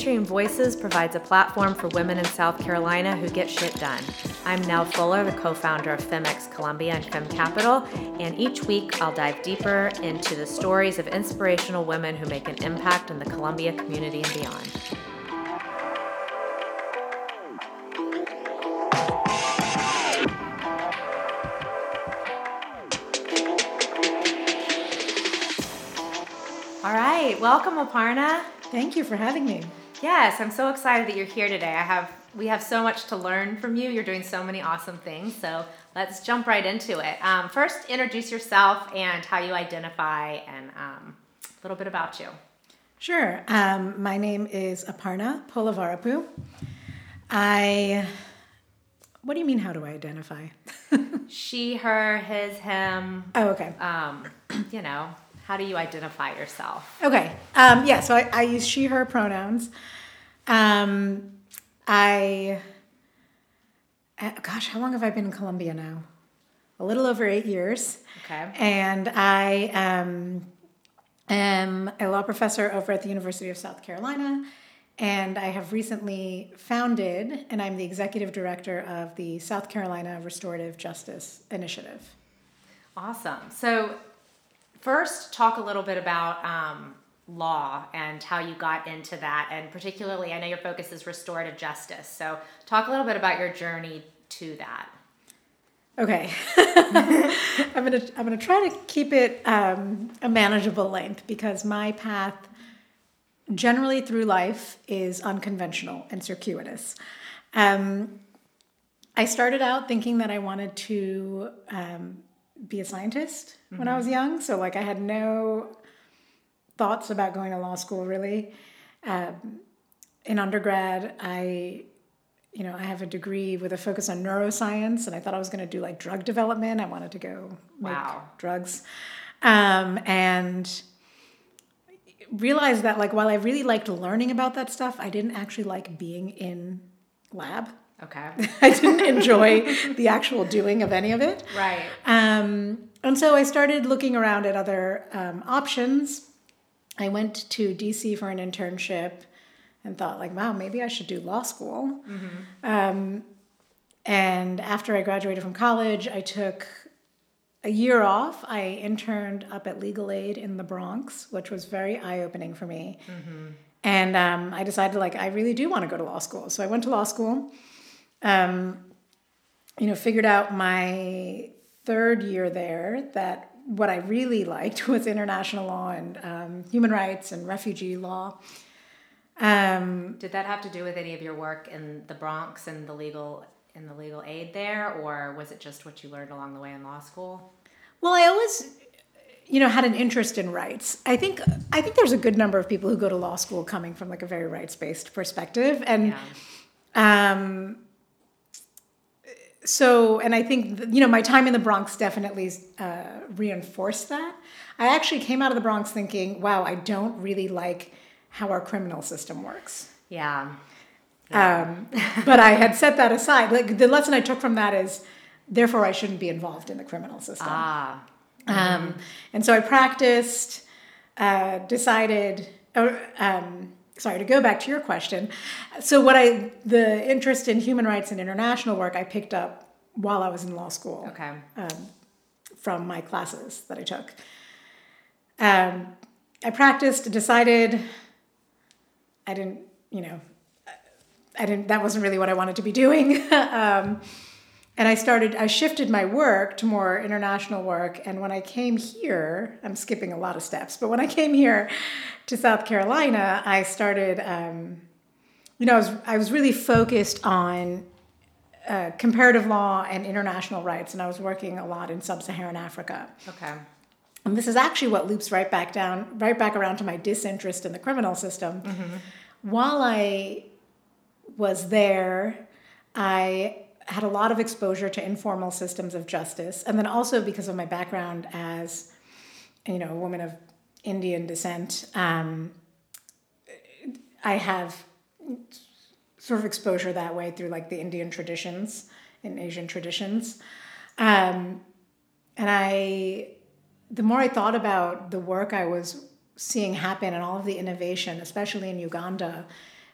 Venturing Voices provides a platform for women in South Carolina who get shit done. I'm Nell Fuller, the co founder of FemX Columbia and Fem Capital, and each week I'll dive deeper into the stories of inspirational women who make an impact in the Columbia community and beyond. All right, welcome Aparna. Thank you for having me. Yes, I'm so excited that you're here today. I have we have so much to learn from you. You're doing so many awesome things. So let's jump right into it. Um, first, introduce yourself and how you identify, and um, a little bit about you. Sure. Um, my name is Aparna Polavarapu. I. What do you mean? How do I identify? she, her, his, him. Oh, okay. Um, you know, how do you identify yourself? Okay. Um, yeah. So I, I use she, her pronouns. Um, I, uh, gosh, how long have I been in Columbia now? A little over eight years. Okay. And I um, am a law professor over at the University of South Carolina. And I have recently founded, and I'm the executive director of the South Carolina Restorative Justice Initiative. Awesome. So, first, talk a little bit about um, law and how you got into that. And particularly, I know your focus is restorative justice. So, talk a little bit about your journey to that. Okay, I'm gonna I'm gonna try to keep it um, a manageable length because my path, generally through life, is unconventional and circuitous. Um, I started out thinking that I wanted to um, be a scientist mm-hmm. when I was young, so like I had no thoughts about going to law school really. Um, in undergrad, I, you know, I have a degree with a focus on neuroscience, and I thought I was going to do like drug development. I wanted to go make wow. drugs, um, and realized that like while I really liked learning about that stuff, I didn't actually like being in lab. Okay. I didn't enjoy the actual doing of any of it. Right. Um, and so I started looking around at other um, options I went to DC for an internship and thought like, wow, maybe I should do law school. Mm-hmm. Um, and after I graduated from college, I took a year off. I interned up at Legal Aid in the Bronx, which was very eye opening for me. Mm-hmm. And um, I decided like I really do want to go to law school, so I went to law school. Um, you know, figured out my third year there that what I really liked was international law and um, human rights and refugee law. Um, Did that have to do with any of your work in the Bronx and the legal in the legal aid there, or was it just what you learned along the way in law school? Well, I always, you know, had an interest in rights. I think I think there's a good number of people who go to law school coming from like a very rights based perspective, and yeah. um, so, and I think, you know, my time in the Bronx definitely uh, reinforced that. I actually came out of the Bronx thinking, wow, I don't really like how our criminal system works. Yeah. yeah. Um, but I had set that aside. Like the lesson I took from that is, therefore, I shouldn't be involved in the criminal system. Ah. Um, mm-hmm. Um, and so I practiced, uh, decided, uh, um, sorry to go back to your question. So what i the interest in human rights and international work i picked up while i was in law school okay. um, from my classes that i took. Um, i practiced decided i didn't you know i didn't that wasn't really what i wanted to be doing. Um, and I started, I shifted my work to more international work. And when I came here, I'm skipping a lot of steps, but when I came here to South Carolina, I started, um, you know, I was, I was really focused on uh, comparative law and international rights, and I was working a lot in sub Saharan Africa. Okay. And this is actually what loops right back down, right back around to my disinterest in the criminal system. Mm-hmm. While I was there, I had a lot of exposure to informal systems of justice, and then also because of my background as, you know, a woman of Indian descent, um, I have sort of exposure that way through like the Indian traditions and Asian traditions, um, and I, the more I thought about the work I was seeing happen and all of the innovation, especially in Uganda,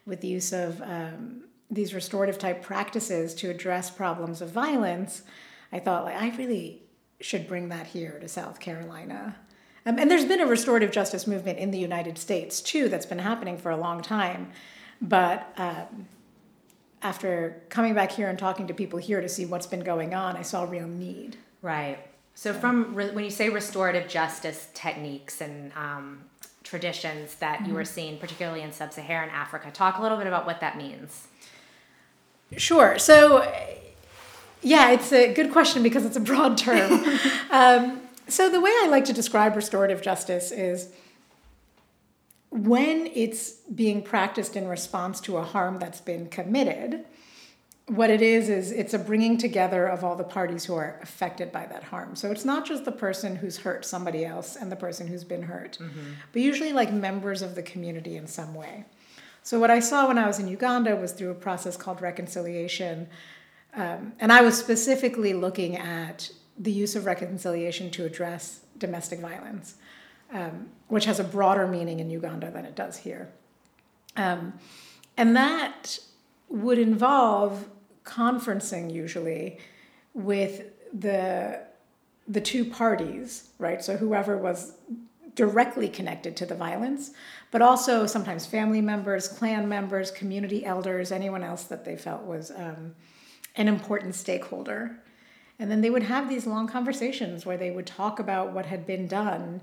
with the use of um, these restorative type practices to address problems of violence, I thought like I really should bring that here to South Carolina. Um, and there's been a restorative justice movement in the United States too that's been happening for a long time. But um, after coming back here and talking to people here to see what's been going on, I saw real need. Right. So, from re- when you say restorative justice techniques and um, traditions that mm-hmm. you were seeing, particularly in sub Saharan Africa, talk a little bit about what that means. Sure. So, yeah, it's a good question because it's a broad term. um, so, the way I like to describe restorative justice is when it's being practiced in response to a harm that's been committed, what it is is it's a bringing together of all the parties who are affected by that harm. So it's not just the person who's hurt somebody else and the person who's been hurt, mm-hmm. but usually like members of the community in some way. So what I saw when I was in Uganda was through a process called reconciliation, um, and I was specifically looking at the use of reconciliation to address domestic violence, um, which has a broader meaning in Uganda than it does here. Um, and that would involve conferencing usually with the the two parties, right? So whoever was directly connected to the violence, but also sometimes family members, clan members, community elders, anyone else that they felt was um, an important stakeholder. And then they would have these long conversations where they would talk about what had been done.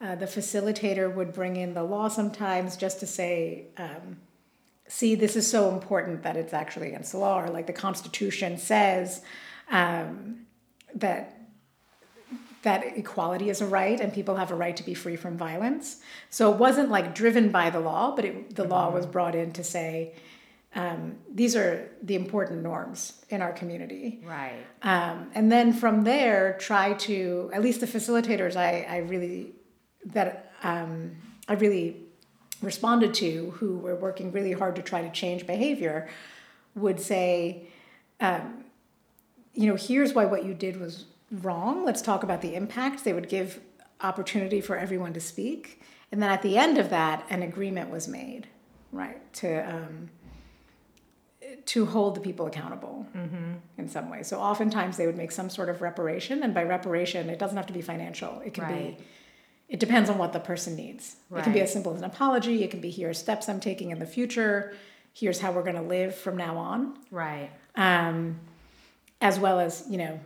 Uh, the facilitator would bring in the law sometimes just to say, um, see, this is so important that it's actually against the law, or like the Constitution says um, that that equality is a right and people have a right to be free from violence. So it wasn't like driven by the law, but it, the mm-hmm. law was brought in to say um, these are the important norms in our community. Right. Um, and then from there, try to at least the facilitators I, I really that um, I really responded to who were working really hard to try to change behavior would say, um, you know, here's why what you did was wrong. Let's talk about the impact. They would give opportunity for everyone to speak. And then at the end of that, an agreement was made, right, to, um, to hold the people accountable mm-hmm. in some way. So oftentimes they would make some sort of reparation. And by reparation, it doesn't have to be financial, it can right. be it depends on what the person needs. Right. It can be as simple as an apology. It can be here's steps I'm taking in the future. Here's how we're going to live from now on. Right. Um, as well as you know,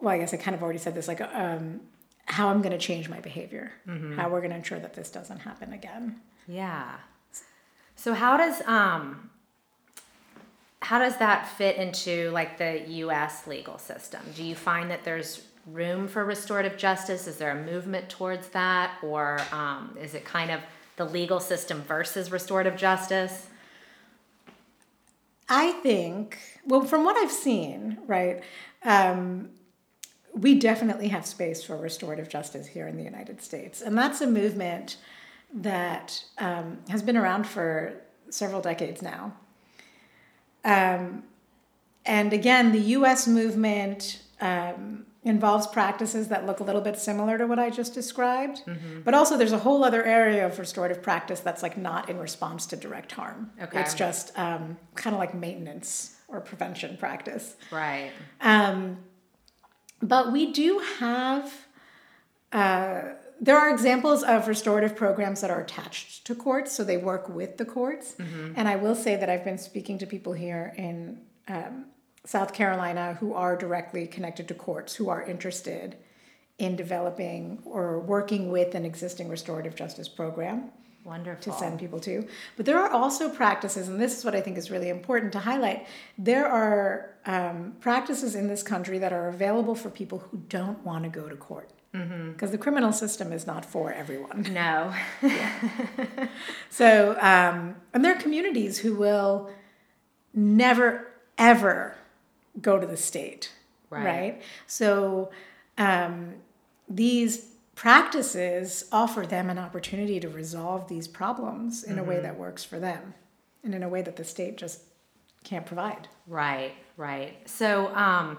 well, I guess I kind of already said this, like um, how I'm going to change my behavior, mm-hmm. how we're going to ensure that this doesn't happen again. Yeah. So how does um, how does that fit into like the U.S. legal system? Do you find that there's room for restorative justice? Is there a movement towards that? Or um, is it kind of the legal system versus restorative justice? I think, well, from what I've seen, right, um, we definitely have space for restorative justice here in the United States. And that's a movement that um, has been around for several decades now. Um, and again, the US movement um, involves practices that look a little bit similar to what I just described. Mm-hmm. But also, there's a whole other area of restorative practice that's like not in response to direct harm. Okay. It's just um, kind of like maintenance or prevention practice. Right. But we do have. Uh, there are examples of restorative programs that are attached to courts, so they work with the courts. Mm-hmm. And I will say that I've been speaking to people here in um, South Carolina who are directly connected to courts who are interested in developing or working with an existing restorative justice program. Wonderful. To send people to. But there are also practices, and this is what I think is really important to highlight. There are um, practices in this country that are available for people who don't want to go to court. Because mm-hmm. the criminal system is not for everyone. No. so, um, and there are communities who will never, ever go to the state, right? right? So um, these practices offer them an opportunity to resolve these problems in mm-hmm. a way mm-hmm. that works for them and in a way that the state just can't provide. Right, right. So, um,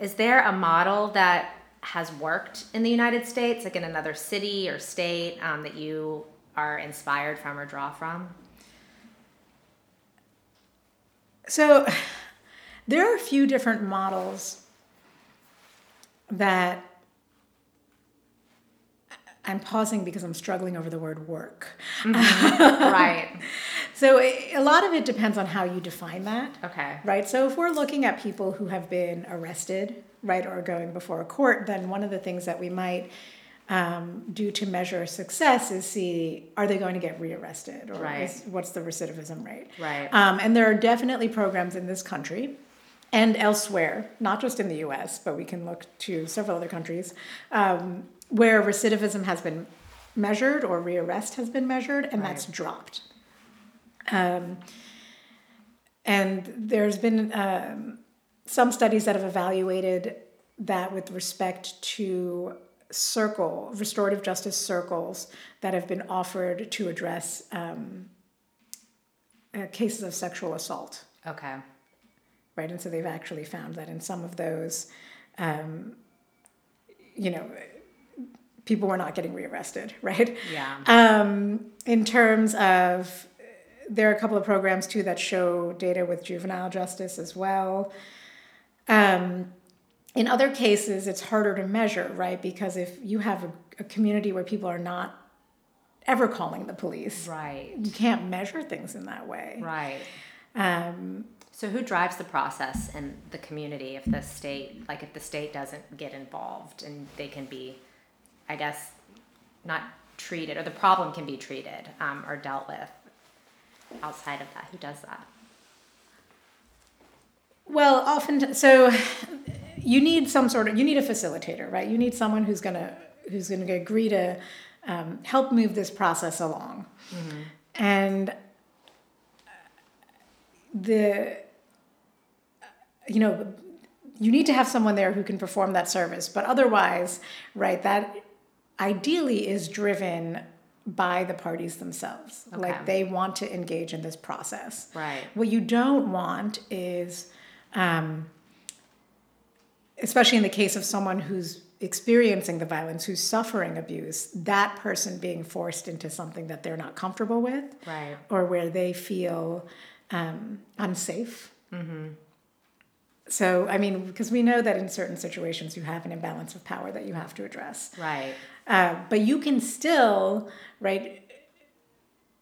is there a model that has worked in the United States, like in another city or state um, that you are inspired from or draw from? So there are a few different models that I'm pausing because I'm struggling over the word work. Mm-hmm. right. So a lot of it depends on how you define that. Okay. Right. So if we're looking at people who have been arrested, right, or going before a court, then one of the things that we might um, do to measure success is see are they going to get rearrested or Right. is, what's the recidivism rate. Right. Um, and there are definitely programs in this country and elsewhere, not just in the US, but we can look to several other countries, um, where recidivism has been measured or rearrest has been measured, and that's dropped. Um, and there's been um, some studies that have evaluated that with respect to circle restorative justice circles that have been offered to address um, uh, cases of sexual assault Okay. right? And so they've actually found that in some of those, um, you know, people were not getting rearrested, right? Yeah. Um, in terms of, there are a couple of programs too that show data with juvenile justice as well. Um, in other cases, it's harder to measure, right? Because if you have a, a community where people are not ever calling the police, Right. you can't measure things in that way. Right. Um, So who drives the process in the community if the state, like if the state doesn't get involved and they can be, I guess, not treated or the problem can be treated um, or dealt with outside of that? Who does that? Well, often so you need some sort of you need a facilitator, right? You need someone who's gonna who's gonna agree to um, help move this process along, and the you know you need to have someone there who can perform that service, but otherwise, right? That ideally is driven by the parties themselves. Okay. Like they want to engage in this process. Right. What you don't want is, um, especially in the case of someone who's experiencing the violence, who's suffering abuse, that person being forced into something that they're not comfortable with Right. or where they feel um, unsafe. So, I mean, because we know that in certain situations you have an imbalance of power that you have to address. Right. Uh, but you can still, right,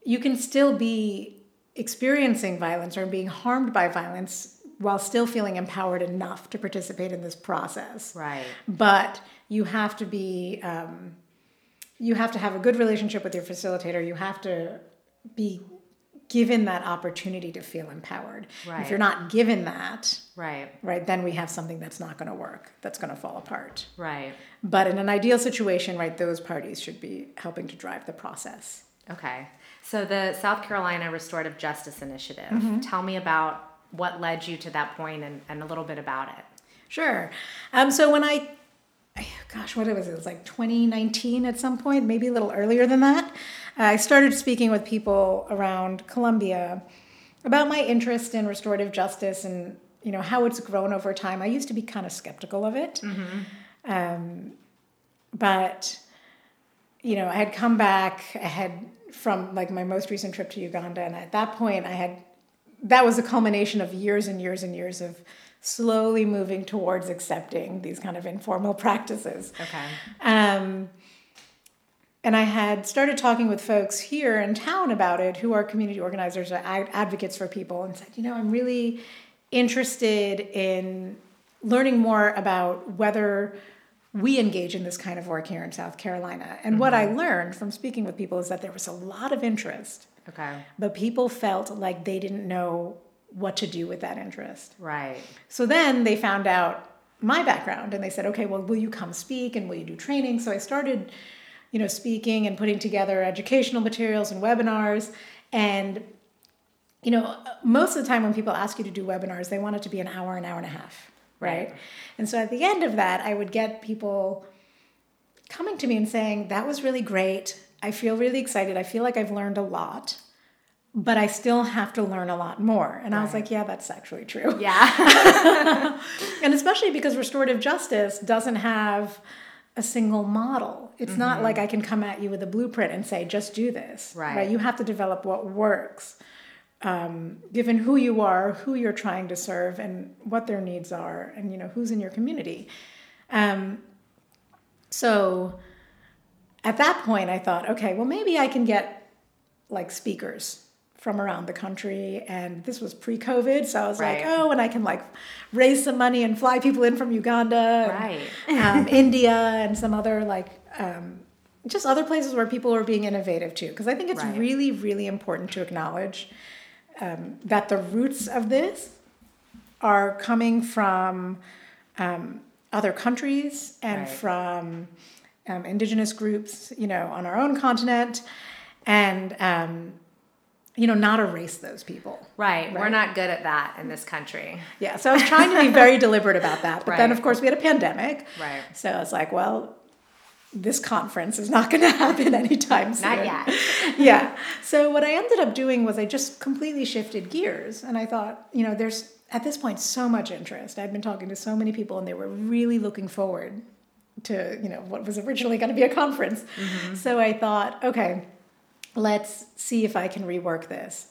you can still be experiencing violence or being harmed by violence while still feeling empowered enough to participate in this process. Right. But you have to be, um, you have to have a good relationship with your facilitator. You have to be given that opportunity to feel empowered. If you're not given that, Right. right, then we have something that's not going to work, that's going to fall apart. Right. But in an ideal situation, right, those parties should be helping to drive the process. Okay. So the South Carolina Restorative Justice Initiative. Mm-hmm. Tell me about what led you to that point and, and a little bit about it. Sure. Um, so when I, gosh, what was it? It was like 2019 at some point, maybe a little earlier than that. I started speaking with people around Columbia about my interest in restorative justice and you know how it's grown over time. I used to be kind of skeptical of it, um, but you know I had come back. I had from like my most recent trip to Uganda, and at that point I had that was a culmination of years and years and years of slowly moving towards accepting these kind of informal practices. Okay. Um, and I had started talking with folks here in town about it who are community organizers or ad- advocates for people and said, you know, I'm really interested in learning more about whether we engage in this kind of work here in South Carolina. And what I mm-hmm. learned from speaking with people is that there was a lot of interest, Okay. but people felt like they didn't know what to do with that interest. Right. So then they found out my background and they said, okay, well, will you come speak and will you do training? So I started, you know, speaking and putting together educational materials and webinars. And, you know, most of the time when people ask you to do webinars, they want it to be an hour, an hour and a half, right? Right. And so at the end of that, I would get people coming to me and saying, that was really great. I feel really excited. I feel like I've learned a lot but I still have to learn a lot more. And I was like, yeah, that's actually true. Yeah. And especially because restorative justice doesn't have a single model. It's Mm-hmm. not like I can come at you with a blueprint and say, just do this. Right. You have to develop what works, um, given who you are, who you're trying to serve, and what their needs are, and you know who's in your community. Um, so at that point, I thought, okay, well maybe I can get like speakers from around the country and this was pre-covid so i was like oh and i can like raise some money and fly people in from uganda and, Right. um, india and some other like um, just other places where people are being innovative too because i think it's Right. really really important to acknowledge um, that the roots of this are coming from um, other countries and Right. from um, indigenous groups, you know, on our own continent, and um, you know, not erase those people. Right. We're not good at that in this country. Yeah, so I was trying to be very deliberate about that, but then of course we had a pandemic, Right. so I was like, well. This conference is not going to happen anytime soon. Not yet. yeah. So what I ended up doing was I just completely shifted gears and I thought, you know, there's at this point so much interest. I've been talking to so many people and they were really looking forward to, you know, what was originally going to be a conference. Mm-hmm. So I thought, okay, let's see if I can rework this.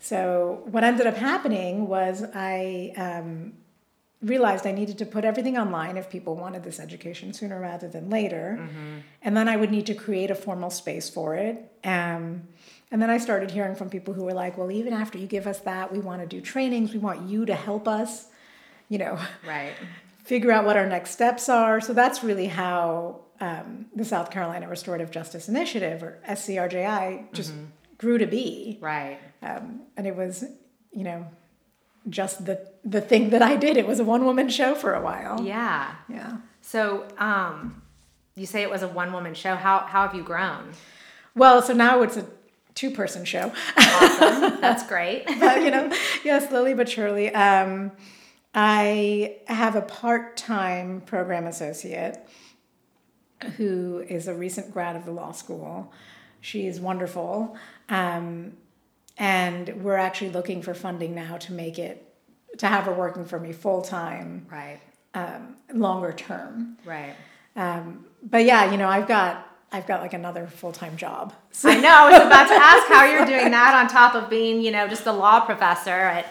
So what ended up happening was I um, realized I needed to put everything online if people wanted this education sooner rather than later. And then I would need to create a formal space for it. Um, and then I started hearing from people who were like, well, even after you give us that, we want to do trainings, we want you to help us, you know, Right. figure out what our next steps are. So that's really how um, the South Carolina Restorative Justice Initiative, or SCRJI, just grew to be Right. um, and it was you know just the the thing that I did. It was a one woman show for a while. Yeah. Yeah. So, um, you say it was a one woman show. How how have you grown? Well, so now it's a two person show. Awesome. That's great. but, you know, yeah, slowly but surely. Um, I have a part time program associate who is a recent grad of the law school. She is wonderful. Um, and we're actually looking for funding now to make it, to have her working for me full time, Right. um, longer term. Right. Um, but yeah, you know, I've got, I've got like another full time job. So, I know. I was about to ask how you're doing that on top of being, you know, just a law professor at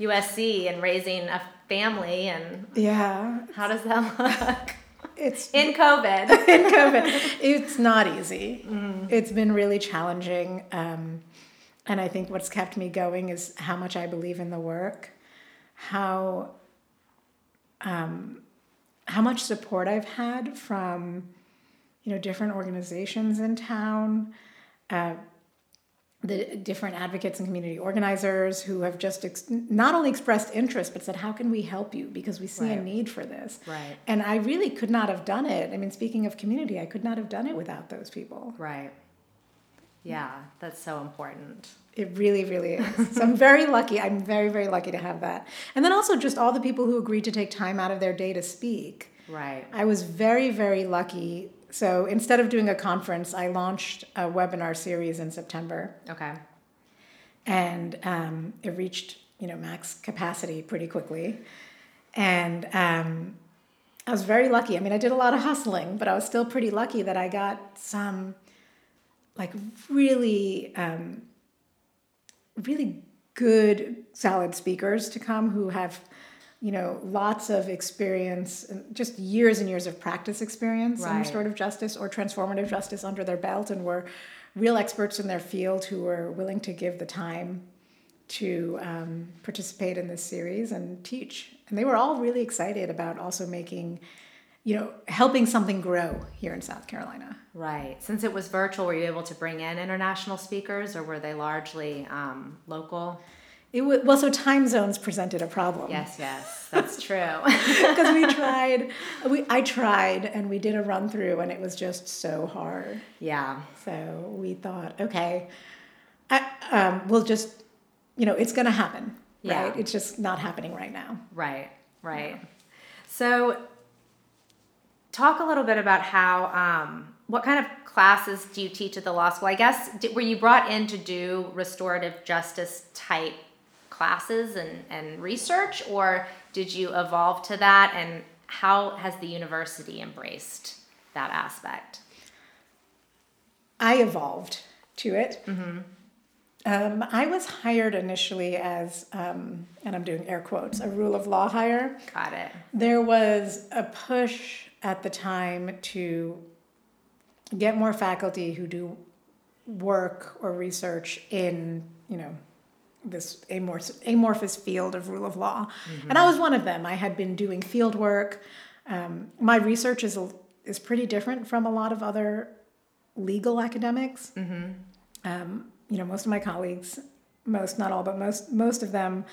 USC and raising a family. And yeah, how does that look it's in COVID? in COVID. It's not easy. It's been really challenging. Um, and I think what's kept me going is how much I believe in the work, how um, how much support I've had from you know different organizations in town, uh, the different advocates and community organizers who have just ex- not only expressed interest but said, "How can we help you?" Because we see a need for this. Right. And I really could not have done it. I mean, speaking of community, I could not have done it without those people. Right. Yeah, that's so important. It really, really is. so I'm very lucky. I'm very, very lucky to have that. And then also just all the people who agreed to take time out of their day to speak. Right. I was very, very lucky. So instead of doing a conference, I launched a webinar series in September, Okay. and um, it reached you know max capacity pretty quickly. And um, I was very lucky. I mean, I did a lot of hustling, but I was still pretty lucky that I got some like really, um, really good, solid speakers to come who have, you know, lots of experience just years and years of practice experience in restorative justice or transformative justice under their belt and were real experts in their field who were willing to give the time to um, participate in this series and teach. And they were all really excited about also making, you know, helping something grow here in South Carolina. Right. Since it was virtual, were you able to bring in international speakers or were they largely um, local? It was, well, so time zones presented a problem. Yes, yes, that's true. because we tried, we I tried, and we did a run through, and it was just so hard. yeah. So we thought, okay, I, um, we'll just, you know, it's going to happen, Yeah. right? It's just not happening right now. Right, right. So, talk a little bit about how um, what kind of classes do you teach at the law school? I guess were you brought in to do restorative justice type classes and, and research, or did you evolve to that? And how has the university embraced that aspect? I evolved to it. Mm-hmm. Um, I was hired initially as, um, and I'm doing air quotes, a rule of law hire. Got it. There was a push at the time to get more faculty who do work or research in, you know, this amorphous, amorphous field of rule of law. Mm-hmm. And I was one of them. I had been doing field work. Um, my research is, is pretty different from a lot of other legal academics. Mm-hmm. Um, you know, most of my colleagues, most, not all, but most, most of them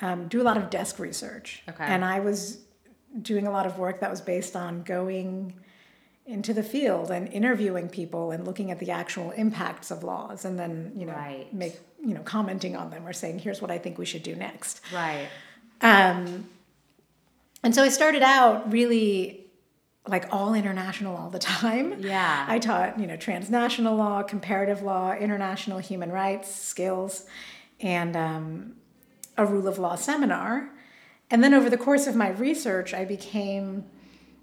um, do a lot of desk research. Okay. And I was doing a lot of work that was based on going into the field and interviewing people and looking at the actual impacts of laws and then you know right. make you know commenting on them or saying here's what i think we should do next. Right. Um, and so i started out really like all international all the time. Yeah. I taught you know transnational law comparative law international human rights skills and um, a rule of law seminar. And then over the course of my research i became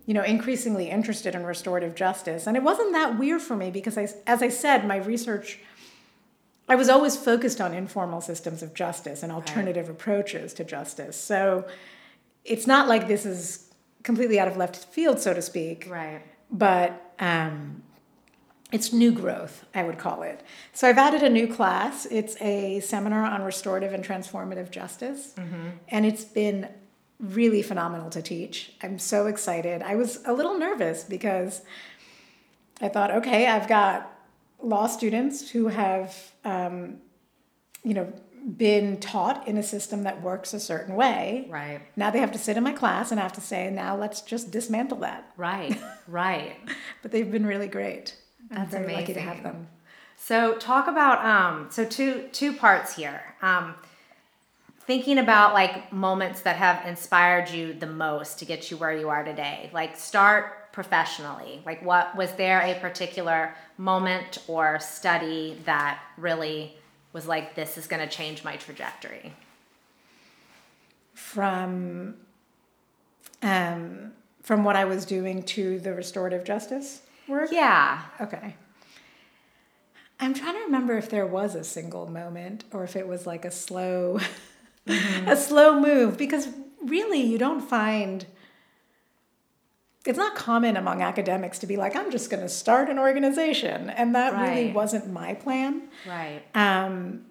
you know, increasingly interested in restorative justice. And it wasn't that weird for me because I, as I said, my research, I was always focused on informal systems of justice and alternative right. approaches to justice. So it's not like this is completely out of left field, so to speak. Right. But um, it's new growth, I would call it. So I've added a new class. It's a seminar on restorative and transformative justice. Mm-hmm. And it's been really phenomenal to teach. I'm so excited. I was a little nervous because I thought, okay, I've got law students who have, um, you know, been taught in a system that works a certain way. Right. Now they have to sit in my class and I have to say, now let's just dismantle that. Right. Right. but they've been really great. That's I'm very amazing. lucky to have them. So talk about um so two two parts here. Um thinking about like moments that have inspired you the most to get you where you are today like start professionally? Like what was there a particular moment or study that really was like this is going to change my trajectory from um from what i was doing to the restorative justice work? Yeah. Okay. I'm trying to remember if there was a single moment or if it was like a slow mm-hmm. a slow move because really you don't find it's not common among academics to be like i'm just going to start an organization and that right. really wasn't my plan right um,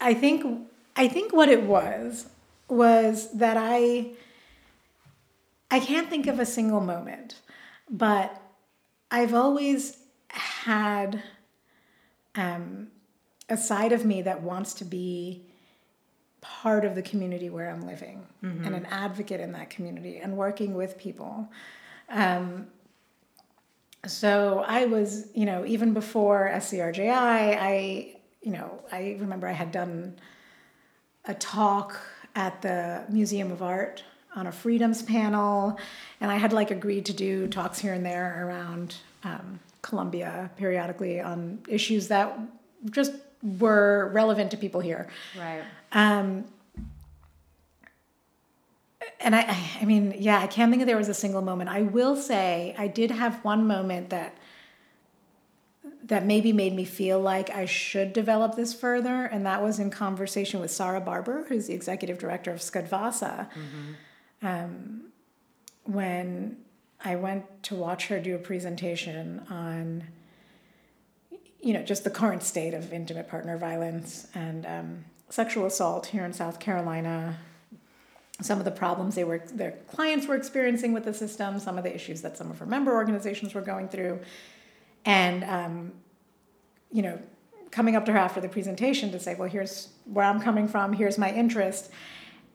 i think i think what it was was that i i can't think of a single moment but i've always had um, a side of me that wants to be part of the community where I'm living mm-hmm. and an advocate in that community and working with people. Um, so I was, you know, even before SCRJI, I, you know, I remember I had done a talk at the Museum of Art on a freedoms panel, and I had like agreed to do talks here and there around um, Columbia periodically on issues that just were relevant to people here. Right. Um, and I, I mean, yeah, I can't think of there was a single moment. I will say I did have one moment that that maybe made me feel like I should develop this further, and that was in conversation with Sarah Barber, who's the executive director of SCCADVASA. Mm-hmm. Um, when I went to watch her do a presentation on you know, just the current state of intimate partner violence and um, sexual assault here in South Carolina, some of the problems they were their clients were experiencing with the system, some of the issues that some of her member organizations were going through, and um, you know, coming up to her after the presentation to say, well, here's where I'm coming from, here's my interest.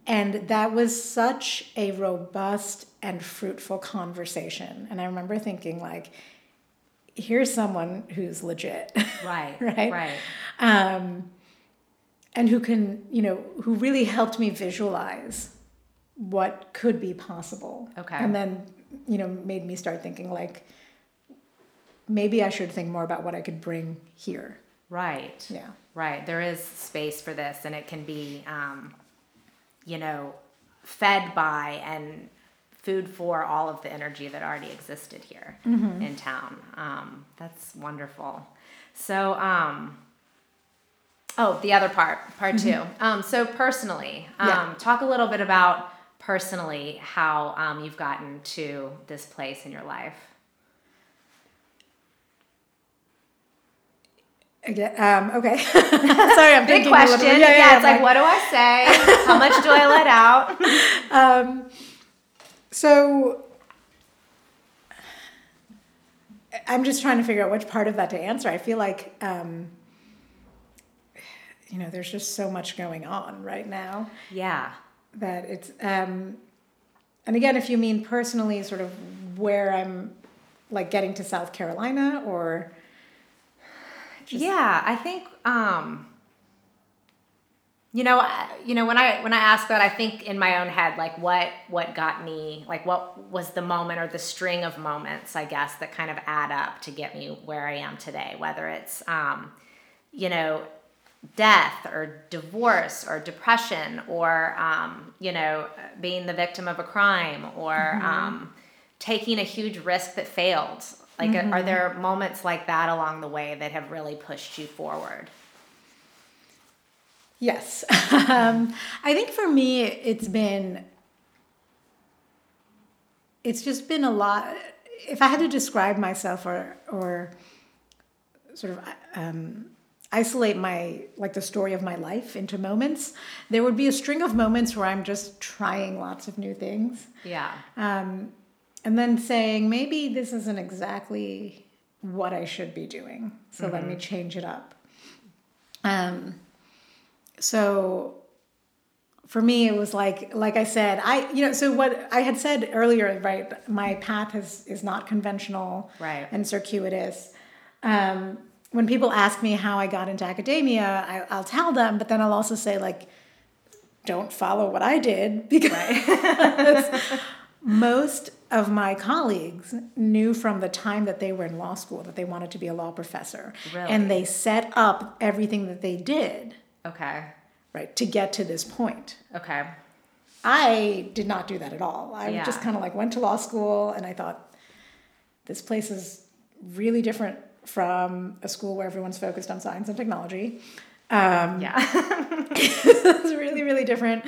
And that was such a robust and fruitful conversation. And I remember thinking, like, here's someone who's legit. Right. right. Right. Um, and who can, you know, who really helped me visualize what could be possible. Okay. And then you know, made me start thinking like maybe I should think more about what I could bring here. Right. Yeah. Right. There is space for this, and it can be, um, you know, fed by and food for all of the energy that already existed here Mm-hmm. in town. Um, that's wonderful. So, um, oh, the other part, part two. Um, so, personally, um, Mm-hmm. Yeah. talk a little bit about personally how um, you've gotten to this place in your life. Again, um, okay. Sorry, I'm Big thinking a little question. bit. Yeah, I'm it's like, what do I say? How much do I let out? Um, so I'm just trying to figure out which part of that to answer. I feel like, um, you know, there's just so much going on right now Yeah. that it's, um, and again, if you mean personally, sort of where I'm like getting to South Carolina or, Just- yeah, I think um you know, you know when I when I ask that I think in my own head like what what got me like what was the moment or the string of moments I guess that kind of add up to get me where I am today whether it's um you know death or divorce or depression or um, you know being the victim of a crime or um, taking a huge risk that failed. Like are there moments like that along the way that have really pushed you forward Yes. um, I think for me, it's been, it's just been a lot. If I had to describe myself or, or sort of um, isolate my, like the story of my life into moments, there would be a string of moments where I'm just trying lots of new things. yeah Um, and then saying, maybe this isn't exactly what I should be doing. So let me change it up. Um, so for me, it was like, like I said, I, you know, so what I had said earlier, right? My path is, is not conventional Right. and circuitous. Um, when people ask me how I got into academia, I, I'll tell them, but then I'll also say like, don't follow what I did because most of my colleagues knew from the time that they were in law school that they wanted to be a law professor. Really? And they set up everything that they did, okay right, to get to this point. okay I did not do that at all. I Yeah. just kind of like went to law school and I thought, this place is really different from a school where everyone's focused on science and technology. Um, yeah it's really really different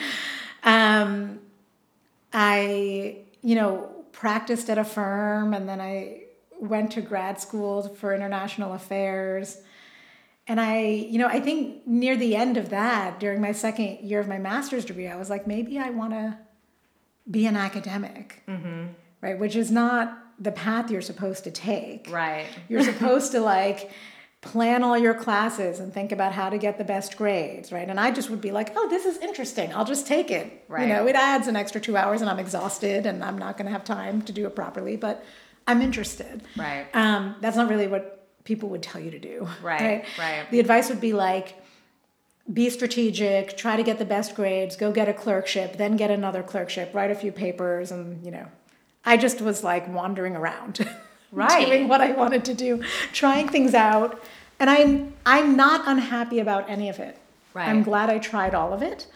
um, i you know practiced at a firm and then i went to grad school for international affairs and i you know i think near the end of that during my second year of my master's degree i was like maybe i want to be an academic right which is not the path you're supposed to take right you're supposed to like plan all your classes and think about how to get the best grades, right? And I just would be like, oh, this is interesting. I'll just take it. Right. You know, it adds an extra two hours and I'm exhausted and I'm not going to have time to do it properly, but I'm interested. Right. Um, that's not really what people would tell you to do. Right, right. The advice would be like, be strategic, try to get the best grades, go get a clerkship, then get another clerkship, write a few papers, and you know, I just was like wandering around, Right. doing what I wanted to do, trying things out, and I'm I'm not unhappy about any of it. Right. I'm glad I tried all of it,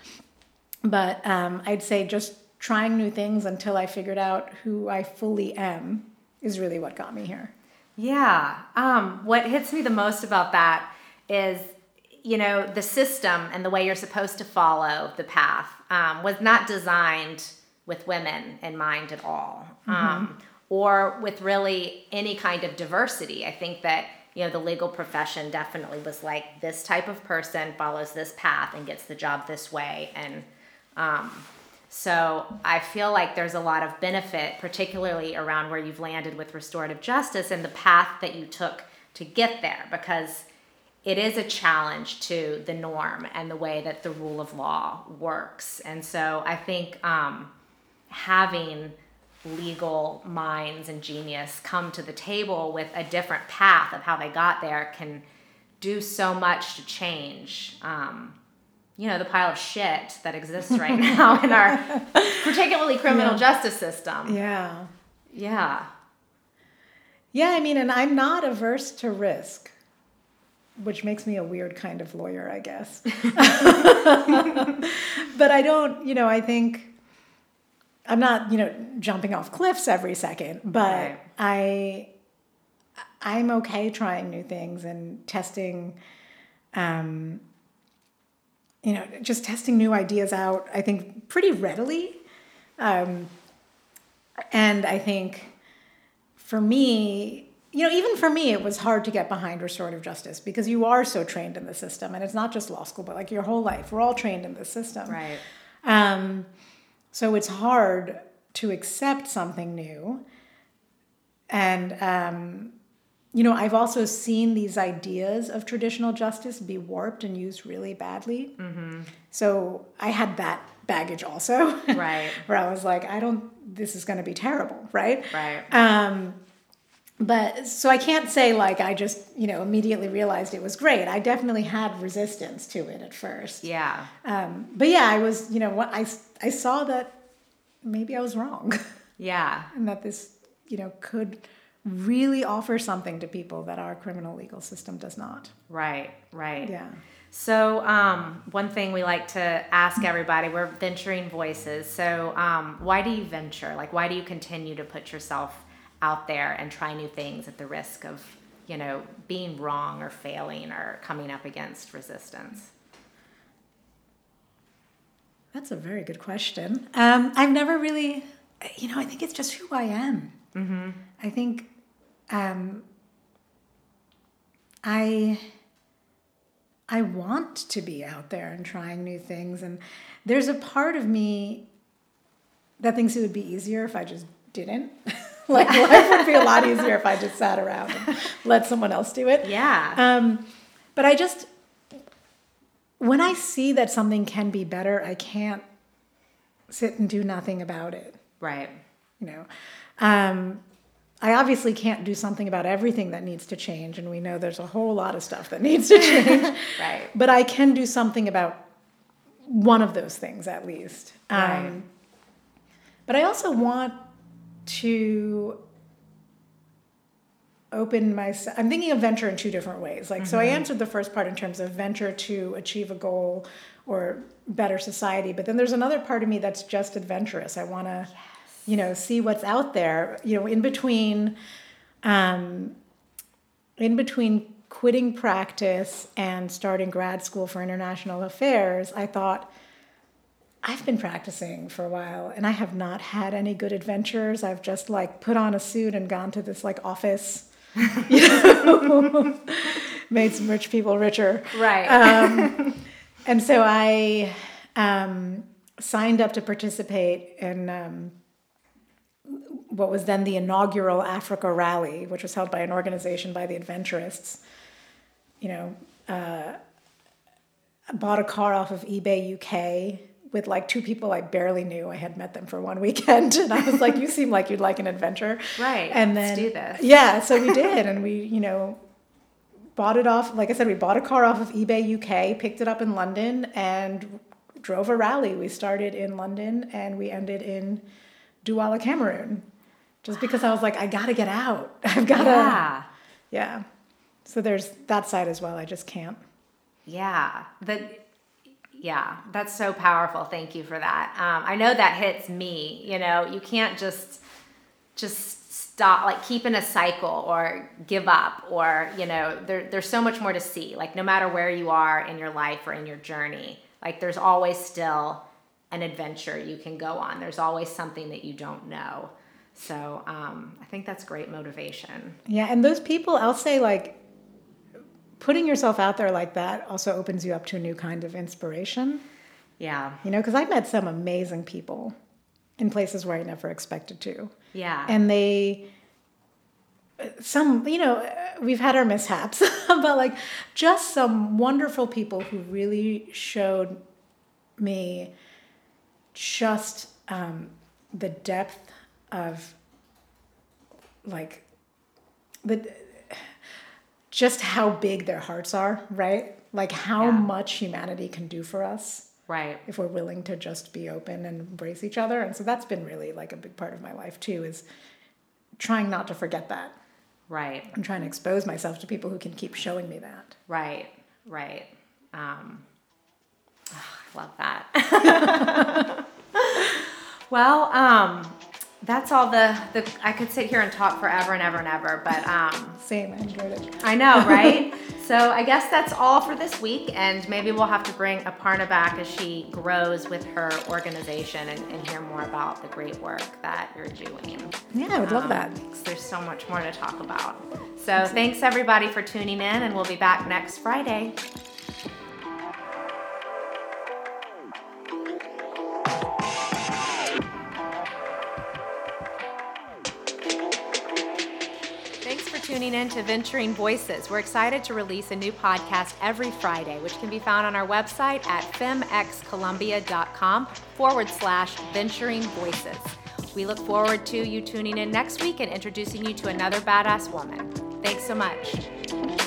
but um, I'd say just trying new things until I figured out who I fully am is really what got me here. Yeah. Um, what hits me the most about that is, you know, the system and the way you're supposed to follow the path um, was not designed with women in mind at all, um, or with really any kind of diversity. I think that you know the legal profession definitely was like this type of person follows this path and gets the job this way, and um, so I feel like there's a lot of benefit, particularly around where you've landed with restorative justice and the path that you took to get there, because it is a challenge to the norm and the way that the rule of law works. And so I think um, having legal minds and genius come to the table with a different path of how they got there can do so much to change. Um, you know the pile of shit that exists right now in our particularly criminal justice system Yeah. Yeah. Yeah, I mean, and I'm not averse to risk, which makes me a weird kind of lawyer, I guess. but I don't, you know, I think I'm not, you know, jumping off cliffs every second, but Right. I I'm okay trying new things and testing um you know, just testing new ideas out, I think pretty readily. Um and I think for me, you know, even for me, it was hard to get behind restorative justice because you are so trained in the system, and it's not just law school, but like your whole life. We're all trained in the system. Right. Um, so it's hard to accept something new. And, um, you know, I've also seen these ideas of traditional justice be warped and used really badly. So I had that baggage also. Right. where I was like, I don't, this is going to be terrible, right? Right. Um, but so I can't say like I just, you know, immediately realized it was great. I definitely had resistance to it at first. Yeah. Um, but yeah, I was, you know, what I, I saw that maybe I was wrong Yeah. and that this, you know, could really offer something to people that our criminal legal system does not. Right. Right. Yeah. So, um, one thing we like to ask everybody, we're venturing voices. So, um, why do you venture? Like, why do you continue to put yourself out there and try new things at the risk of, you know, being wrong or failing or coming up against resistance? That's a very good question. Um, I've never really, you know, I think it's just who I am. Mm-hmm. I think um, I I want to be out there and trying new things, and there's a part of me that thinks it would be easier if I just didn't. like life would be a lot easier if I just sat around and let someone else do it. Yeah. Um, but I just, when I see that something can be better, I can't sit and do nothing about it. right. You know, um, I obviously can't do something about everything that needs to change, and we know there's a whole lot of stuff that needs to change. Right. But I can do something about one of those things at least. Um, But I also want to open my. I'm thinking of venture in two different ways. Like, so I answered the first part in terms of venture to achieve a goal or better society, but then there's another part of me that's just adventurous. I want to, you know, see what's out there. You know, in between, um, in between quitting practice and starting grad school for international affairs, I thought. I've been practicing for a while and I have not had any good adventures. I've just like put on a suit and gone to this like office, you know, made some rich people richer. Right. Um, and so I um, signed up to participate in um, what was then the inaugural Africa Rally, which was held by an organization by the Adventurists. You know, uh, I bought a car off of eBay UK with like two people I barely knew. I had met them for one weekend, and I was like, "You seem like you'd like an adventure." Right. And Let's then do this. yeah, so we did, and we you know bought it off. Like I said, we bought a car off of eBay UK, picked it up in London, and drove a rally. We started in London and we ended in Douala, Cameroon. Just because I was like, I gotta get out. I've gotta. yeah. Yeah. So there's that side as well. I just can't. Yeah, that yeah, that's so powerful. Thank you for that. Um, I know that hits me. You know, you can't just just stop like keep in a cycle or give up or you know there, there's so much more to see like no matter where you are in your life or in your journey like there's always still an adventure you can go on there's always something that you don't know so um, i think that's great motivation Yeah, and those people, I'll say, like, putting yourself out there like that also opens you up to a new kind of inspiration. yeah You know, because I've met some amazing people in places where I never expected to. yeah And they, some, you know, we've had our mishaps, but like just some wonderful people who really showed me just um, the depth of like but just how big their hearts are, right? Like how Yeah. much humanity can do for us right if we're willing to just be open and embrace each other. And so that's been really like a big part of my life too is trying not to forget that. Right. I'm trying to expose myself to people who can keep showing me that. Right. Right. Um, oh, I love that. well, um, that's all the, the I could sit here and talk forever and ever and ever, but um, Same, I enjoyed it. I know, right? so I guess that's all for this week, and maybe we'll have to bring Aparna back as she grows with her organization and, and hear more about the great work that you're doing. Yeah, I would love that. There's so much more to talk about. So thanks everybody for tuning in, and we'll be back next Friday. Thanks in to Venturing Voices. We're excited to release a new podcast every Friday, which can be found on our website at femxcolumbia.com forward slash venturing voices. We look forward to you tuning in next week and introducing you to another badass woman. Thanks so much.